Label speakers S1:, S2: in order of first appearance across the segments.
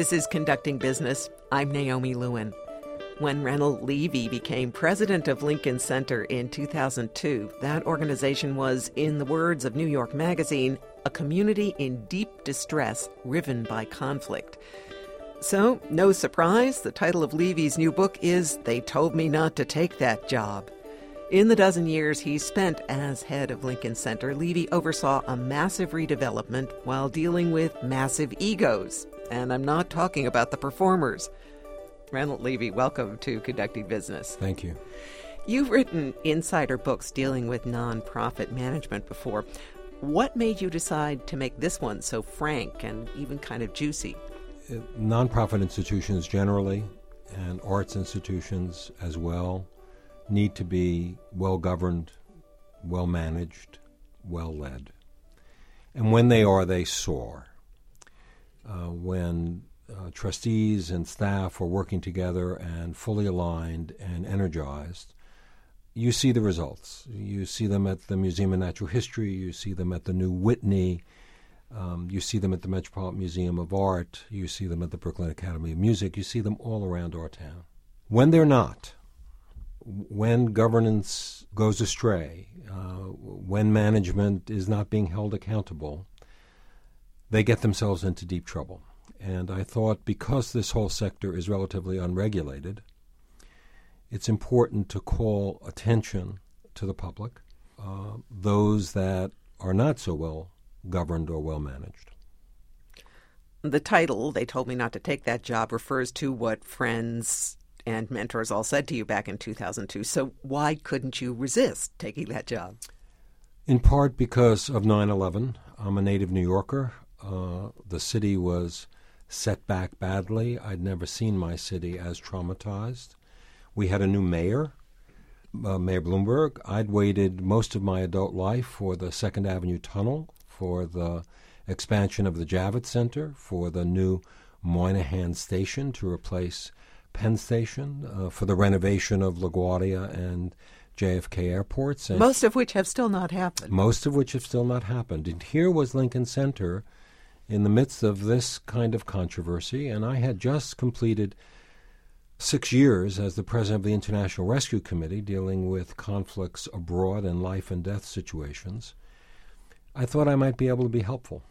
S1: This is Conducting Business. I'm Naomi Lewin. When Reynold Levy became president of Lincoln Center in 2002, that organization was, in the words of New York Magazine, a community in deep distress riven by conflict. So, no surprise, the title of Levy's new book is They Told Me Not to Take That Job. In the dozen years he spent as head of Lincoln Center, Levy oversaw a massive redevelopment while dealing with massive egos. And I'm not talking about the performers. Reynold Levy, welcome to Conducting Business.
S2: Thank you.
S1: You've written insider books dealing with nonprofit management before. What made you decide to make this one so frank and even kind of juicy?
S2: Uh, nonprofit institutions generally and arts institutions as well need to be well governed, well managed, well led. And when they are, they soar. When uh, trustees and staff are working together and fully aligned and energized, you see the results. You see them at the Museum of Natural History, you see them at the new Whitney, um, you see them at the Metropolitan Museum of Art, you see them at the Brooklyn Academy of Music, you see them all around our town. When they're not, when governance goes astray, uh, when management is not being held accountable, they get themselves into deep trouble. And I thought because this whole sector is relatively unregulated, it's important to call attention to the public, uh, those that are not so well governed or well managed.
S1: The title, They Told Me Not to Take That Job, refers to what friends and mentors all said to you back in 2002. So why couldn't you resist taking that job?
S2: In part because of 9 11. I'm a native New Yorker. Uh, the city was set back badly. I'd never seen my city as traumatized. We had a new mayor uh, Mayor Bloomberg. I'd waited most of my adult life for the Second Avenue Tunnel, for the expansion of the Javits Center, for the new Moynihan Station to replace Penn Station, uh, for the renovation of LaGuardia and JFK airports.
S1: And most of which have still not happened.
S2: Most of which have still not happened. And here was Lincoln Center in the midst of this kind of controversy, and I had just completed six years as the president of the International Rescue Committee dealing with conflicts abroad and life and death situations, I thought I might be able to be helpful.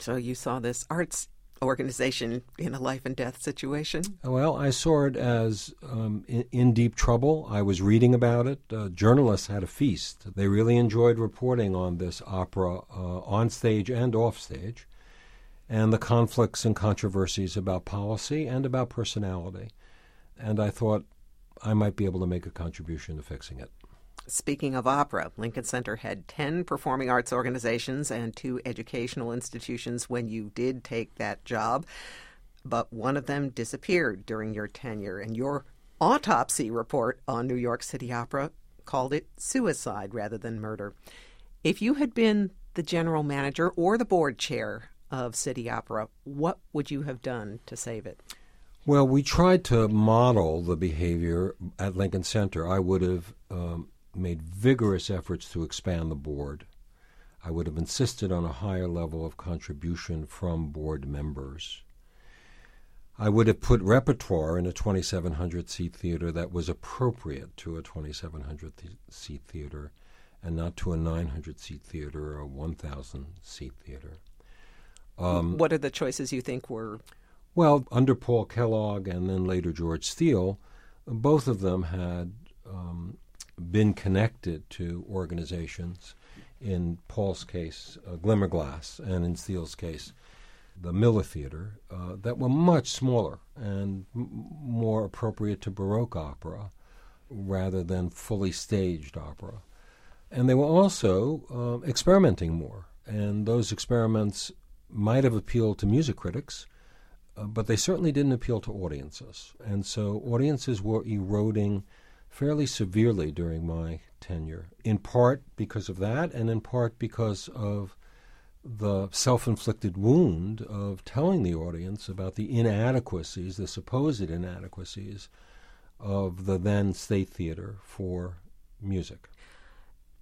S1: So you saw this arts organization in a life and death situation?
S2: Well, I saw it as um, in, in, deep trouble. I was reading about it. Uh, journalists had a feast. They really enjoyed reporting on this opera uh, on stage and off stage, and the conflicts and controversies about policy and about personality and I thought I might be able to make a contribution to fixing it.
S1: Speaking of opera, Lincoln Center had 10 performing arts organizations and two educational institutions when you did take that job, but one of them disappeared during your tenure, and your autopsy report on New York City Opera called it suicide rather than murder. If you had been the general manager or the board chair of City Opera, what would you have done to save it?
S2: Well, we tried to model the behavior at Lincoln Center. I would have um, made vigorous efforts to expand the board. I would have insisted on a higher level of contribution from board members. I would have put repertoire in a 2,700 seat theater that was appropriate to a 2,700 th- seat theater and not to a 900 seat theater or a 1,000 seat theater.
S1: Um, what are the choices you think were
S2: well, under Paul Kellogg and then later George Steel, both of them had um, been connected to organizations. In Paul's case, uh, Glimmerglass, and in Steel's case, the Miller Theater, uh, that were much smaller and m- more appropriate to Baroque opera rather than fully staged opera. And they were also uh, experimenting more, and those experiments might have appealed to music critics uh, but they certainly didn't appeal to audiences. And so audiences were eroding fairly severely during my tenure, in part because of that, and in part because of the self inflicted wound of telling the audience about the inadequacies, the supposed inadequacies, of the then State Theater for music.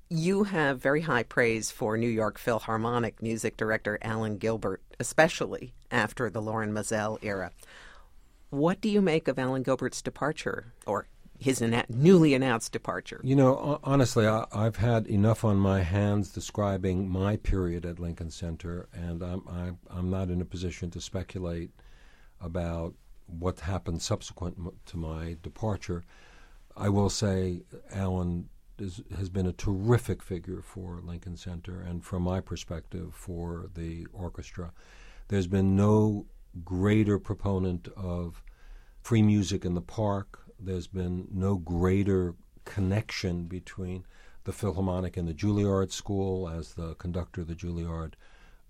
S1: You have very high praise for New York Philharmonic music director Alan Gilbert, especially after the Lorin Maazel era. What do you make of Alan Gilbert's departure, or his newly announced departure?
S2: You know, honestly, I, have had enough on my hands describing my period at Lincoln Center, and I'm, I'm, I'm not in a position to speculate about what happened subsequent to my departure. I will say Alan is, has been a terrific figure for Lincoln Center, and from my perspective, for the orchestra. There's been no greater proponent of free music in the park. There's been no greater connection between the Philharmonic and the Juilliard School as the conductor of the Juilliard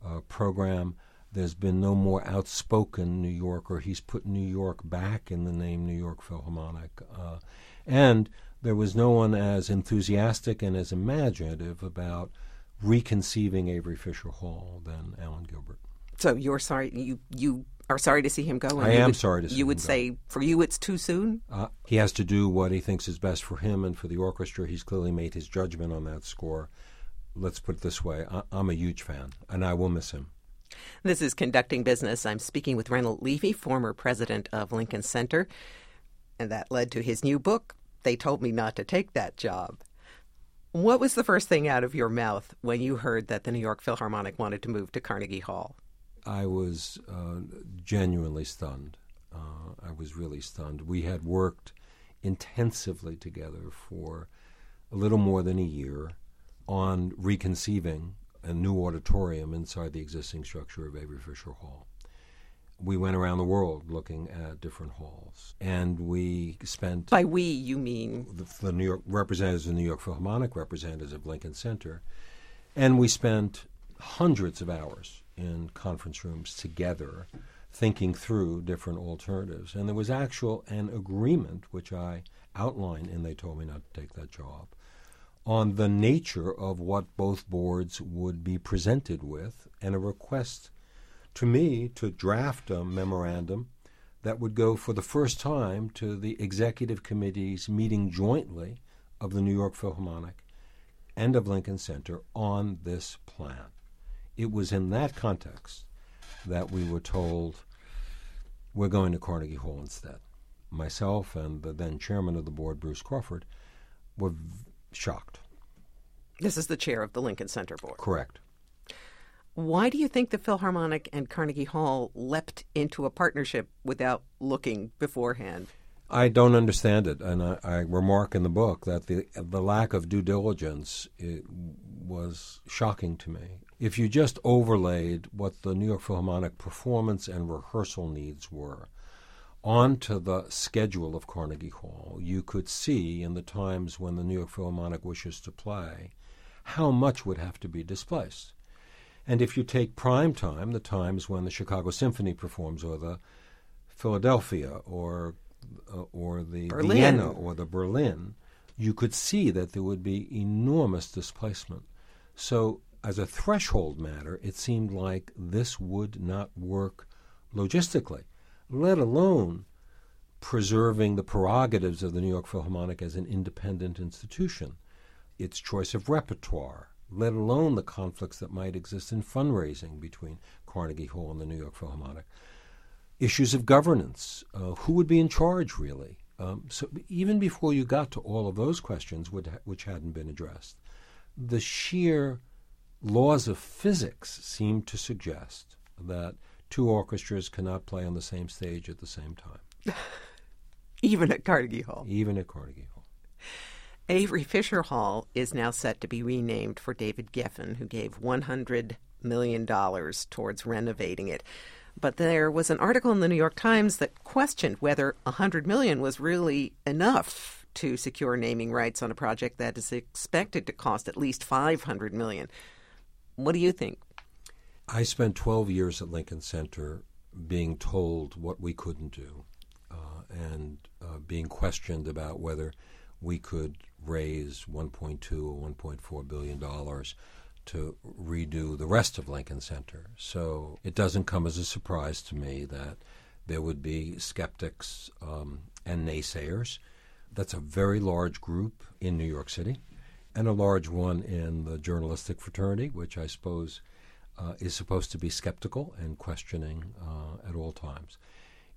S2: uh, program. There's been no more outspoken New Yorker. He's put New York back in the name New York Philharmonic. Uh, and there was no one as enthusiastic and as imaginative about reconceiving Avery Fisher Hall than Alan Gilbert.
S1: So you're sorry you you are sorry to see him go.
S2: I am
S1: would,
S2: sorry to see. Him. go.
S1: You would
S2: go.
S1: say for you it's too soon.
S2: Uh, he has to do what he thinks is best for him and for the orchestra. He's clearly made his judgment on that score. Let's put it this way: I, I'm a huge fan, and I will miss him.
S1: This is conducting business. I'm speaking with Reynold Levy, former president of Lincoln Center, and that led to his new book. They told me not to take that job. What was the first thing out of your mouth when you heard that the New York Philharmonic wanted to move to Carnegie Hall?
S2: I was uh, genuinely stunned. Uh, I was really stunned. We had worked intensively together for a little more than a year on reconceiving a new auditorium inside the existing structure of Avery Fisher Hall. We went around the world looking at different halls, and we spent.
S1: By we, you mean
S2: the, the New York representatives of the New York Philharmonic, representatives of Lincoln Center, and we spent hundreds of hours in conference rooms together thinking through different alternatives. And there was actual an agreement, which I outlined, and they told me not to take that job, on the nature of what both boards would be presented with, and a request to me to draft a memorandum that would go for the first time to the executive committees meeting jointly of the New York Philharmonic and of Lincoln Center on this plan. It was in that context that we were told we're going to Carnegie Hall instead. Myself and the then chairman of the board, Bruce Crawford, were v- shocked.
S1: This is the chair of the Lincoln Center Board.
S2: Correct.
S1: Why do you think the Philharmonic and Carnegie Hall leapt into a partnership without looking beforehand?
S2: I don't understand it, and I, I, remark in the book that the the lack of due diligence was shocking to me. If you just overlaid what the New York Philharmonic performance and rehearsal needs were onto the schedule of Carnegie Hall, you could see in the times when the New York Philharmonic wishes to play how much would have to be displaced. And if you take prime time, the times when the Chicago Symphony performs, or the Philadelphia, or uh, or the
S1: Berlin.
S2: Vienna, or the Berlin, you could see that there would be enormous displacement. So, as a threshold matter, it seemed like this would not work logistically, let alone preserving the prerogatives of the New York Philharmonic as an independent institution, its choice of repertoire, let alone the conflicts that might exist in fundraising between Carnegie Hall and the New York Philharmonic. Issues of governance, uh, who would be in charge really? Um, so even before you got to all of those questions, which hadn't been addressed, the sheer laws of physics seem to suggest that two orchestras cannot play on the same stage at the same time.
S1: even at Carnegie Hall.
S2: Even at Carnegie Hall.
S1: Avery Fisher Hall is now set to be renamed for David Geffen, who gave $100 million towards renovating it. But there was an article in the New York Times that questioned whether 100 million was really enough to secure naming rights on a project that is expected to cost at least 500 million. What do you think?
S2: I spent 12 years at Lincoln Center being told what we couldn't do uh, and uh, being questioned about whether we could raise 1.2 or 1.4 billion dollars to redo the rest of Lincoln Center. So it doesn't come as a surprise to me that there would be skeptics um, and naysayers. That's a very large group in New York City. and a large one in the journalistic fraternity, which I suppose uh, is supposed to be skeptical and questioning uh, at all times.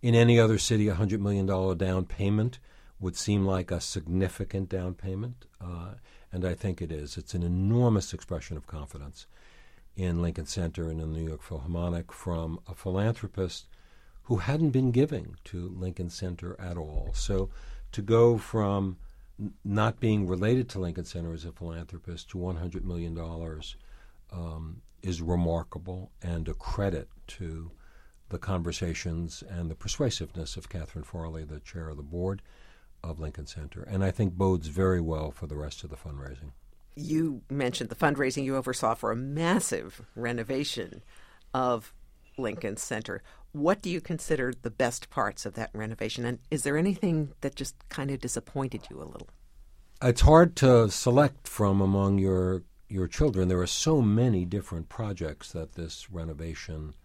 S2: In any other city, a $100 million down payment would seem like a significant down payment, uh, and I think it is. It's an enormous expression of confidence in Lincoln Center and in the New York Philharmonic from a philanthropist who hadn't been giving to Lincoln Center at all. So to go from n- not being related to Lincoln Center as a philanthropist to $100 million um, is remarkable and a credit to the conversations and the persuasiveness of Katherine Farley, the chair of the board of Lincoln Center, and I think bodes very well for the rest of the fundraising.
S1: You mentioned the fundraising you oversaw for a massive renovation of Lincoln Center. What do you consider the best parts of that renovation? And is there anything that just kind of disappointed you a little?
S2: It's hard to select from among your your children. There are so many different projects that this renovation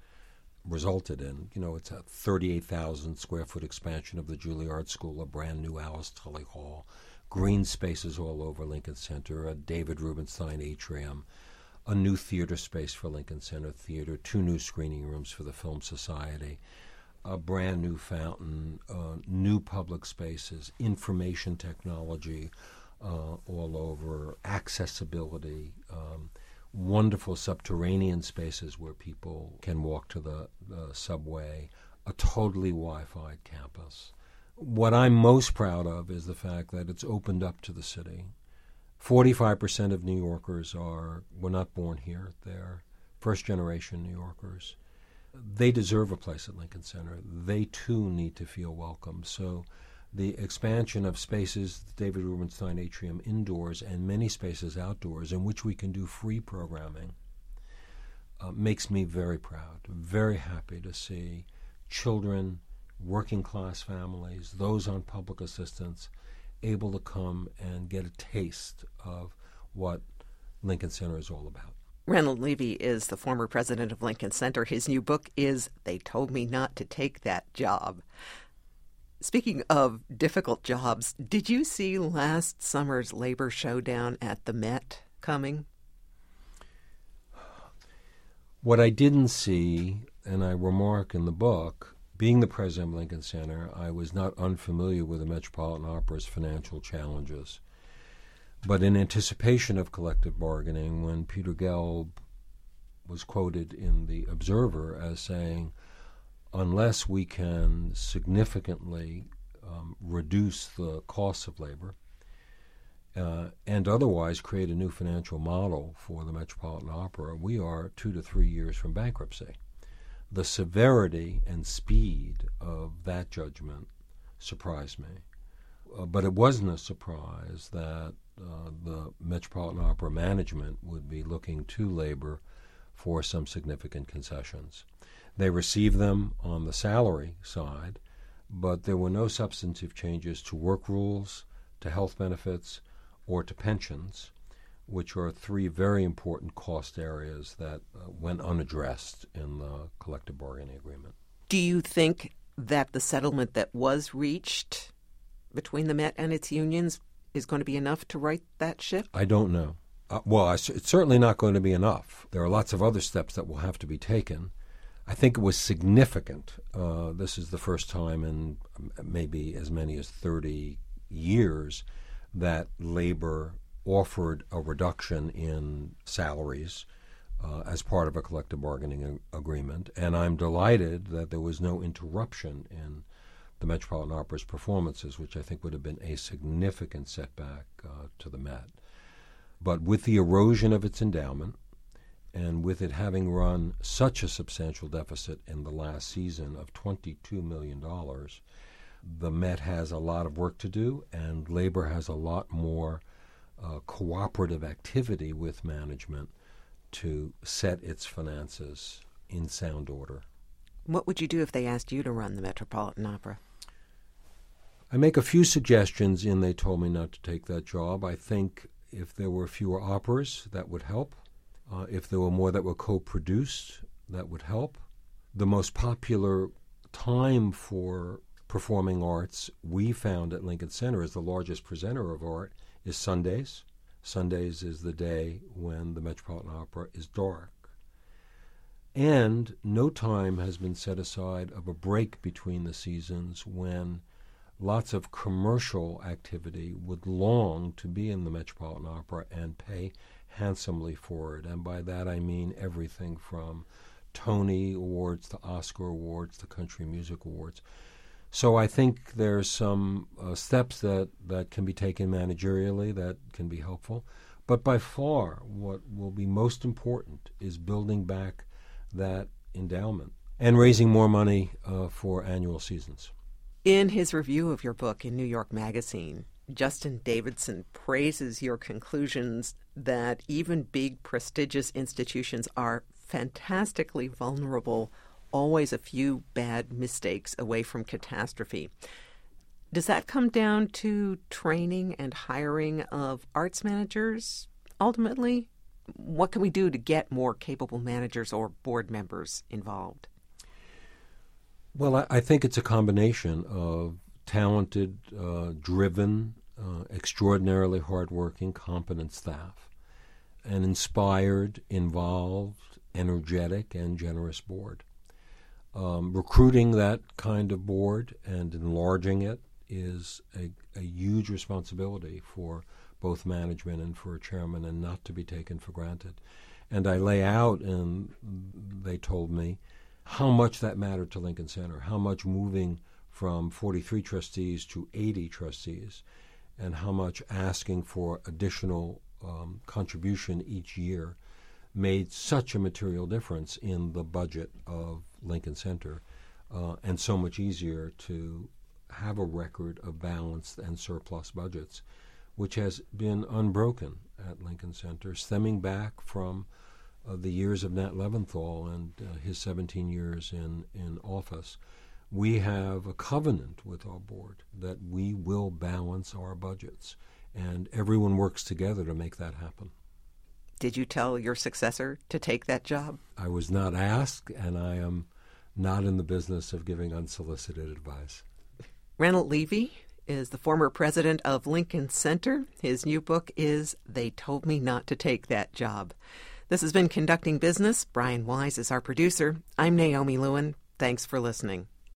S2: resulted in. You know, it's a 38,000 square foot expansion of the Juilliard School, a brand new Alice Tully Hall, green spaces all over Lincoln Center, a David Rubenstein atrium, a new theater space for Lincoln Center Theater, two new screening rooms for the Film Society, a brand new fountain, uh, new public spaces, information technology uh, all over, accessibility. Um, wonderful subterranean spaces where people can walk to the, the subway, a totally Wi Fi campus. What I'm most proud of is the fact that it's opened up to the city. 45% of New Yorkers are were not born here. They're first generation New Yorkers. They deserve a place at Lincoln Center. They too need to feel welcome. So the expansion of spaces, the David Rubenstein Atrium indoors and many spaces outdoors in which we can do free programming, uh, makes me very proud, very happy to see children, working class families, those on public assistance, able to come and get a taste of what Lincoln Center is all about.
S1: Reynold Levy is the former president of Lincoln Center. His new book is They Told Me Not to Take That Job. Speaking of difficult jobs, did you see last summer's labor showdown at the Met coming?
S2: What I didn't see, and I remark in the book, being the president of Lincoln Center, I was not unfamiliar with the Metropolitan Opera's financial challenges. But in anticipation of collective bargaining, when Peter Gelb was quoted in The Observer as saying, unless we can significantly um, reduce the costs of labor uh, and otherwise create a new financial model for the Metropolitan Opera, we are two to three years from bankruptcy. The severity and speed of that judgment surprised me. Uh, but it wasn't a surprise that uh, the Metropolitan Opera management would be looking to labor for some significant concessions. They received them on the salary side, but there were no substantive changes to work rules, to health benefits, or to pensions, which are three very important cost areas that uh, went unaddressed in the collective bargaining agreement.
S1: Do you think that the settlement that was reached between the Met and its unions is going to be enough to right that ship?
S2: I don't know. Uh, well, it's certainly not going to be enough. There are lots of other steps that will have to be taken. I think it was significant. Uh, this is the first time in maybe as many as 30 years that labor offered a reduction in salaries uh, as part of a collective bargaining agreement. And I'm delighted that there was no interruption in the Metropolitan Opera's performances, which I think would have been a significant setback uh, to the Met. But with the erosion of its endowment, and with it having run such a substantial deficit in the last season of $22 million, the Met has a lot of work to do, and labor has a lot more uh, cooperative activity with management to set its finances in sound order.
S1: What would you do if they asked you to run the Metropolitan Opera?
S2: I make a few suggestions and They Told Me Not to Take That Job. I think if there were fewer operas, that would help. Uh, if there were more that were co produced, that would help. The most popular time for performing arts we found at Lincoln Center as the largest presenter of art is Sundays. Sundays is the day when the Metropolitan Opera is dark. And no time has been set aside of a break between the seasons when lots of commercial activity would long to be in the Metropolitan Opera and pay handsomely for it. And by that I mean everything from Tony Awards to Oscar Awards to Country Music Awards. So I think there's some uh, steps that, that can be taken managerially that can be helpful. But by far, what will be most important is building back that endowment and raising more money uh, for annual seasons.
S1: In his review of your book in New York Magazine, Justin Davidson praises your conclusions that even big prestigious institutions are fantastically vulnerable, always a few bad mistakes away from catastrophe. Does that come down to training and hiring of arts managers ultimately? what can we do to get more capable managers or board members involved?
S2: Well, I, I think it's a combination of talented, uh, driven, uh, extraordinarily hardworking, competent staff, an inspired, involved, energetic, and generous board. Um, recruiting that kind of board and enlarging it is a, a huge responsibility for both management and for a chairman, and not to be taken for granted. And I lay out, and they told me how much that mattered to Lincoln Center, how much moving from 43 trustees to 80 trustees, and how much asking for additional um, contribution each year made such a material difference in the budget of Lincoln Center, uh, and so much easier to have a record of balanced and surplus budgets which has been unbroken at Lincoln Center, stemming back from uh, the years of Nat Leventhal and uh, his 17 years in, in office. We have a covenant with our board that we will balance our budgets, and everyone works together to make that happen.
S1: Did you tell your successor to take that job?
S2: I was not asked, and I am not in the business of giving unsolicited advice.
S1: Reynold Levy, is the former president of Lincoln Center. His new book is They Told Me Not to Take That Job. This has been Conducting Business. Brian Wise is our producer. I'm Naomi Lewin. Thanks for listening.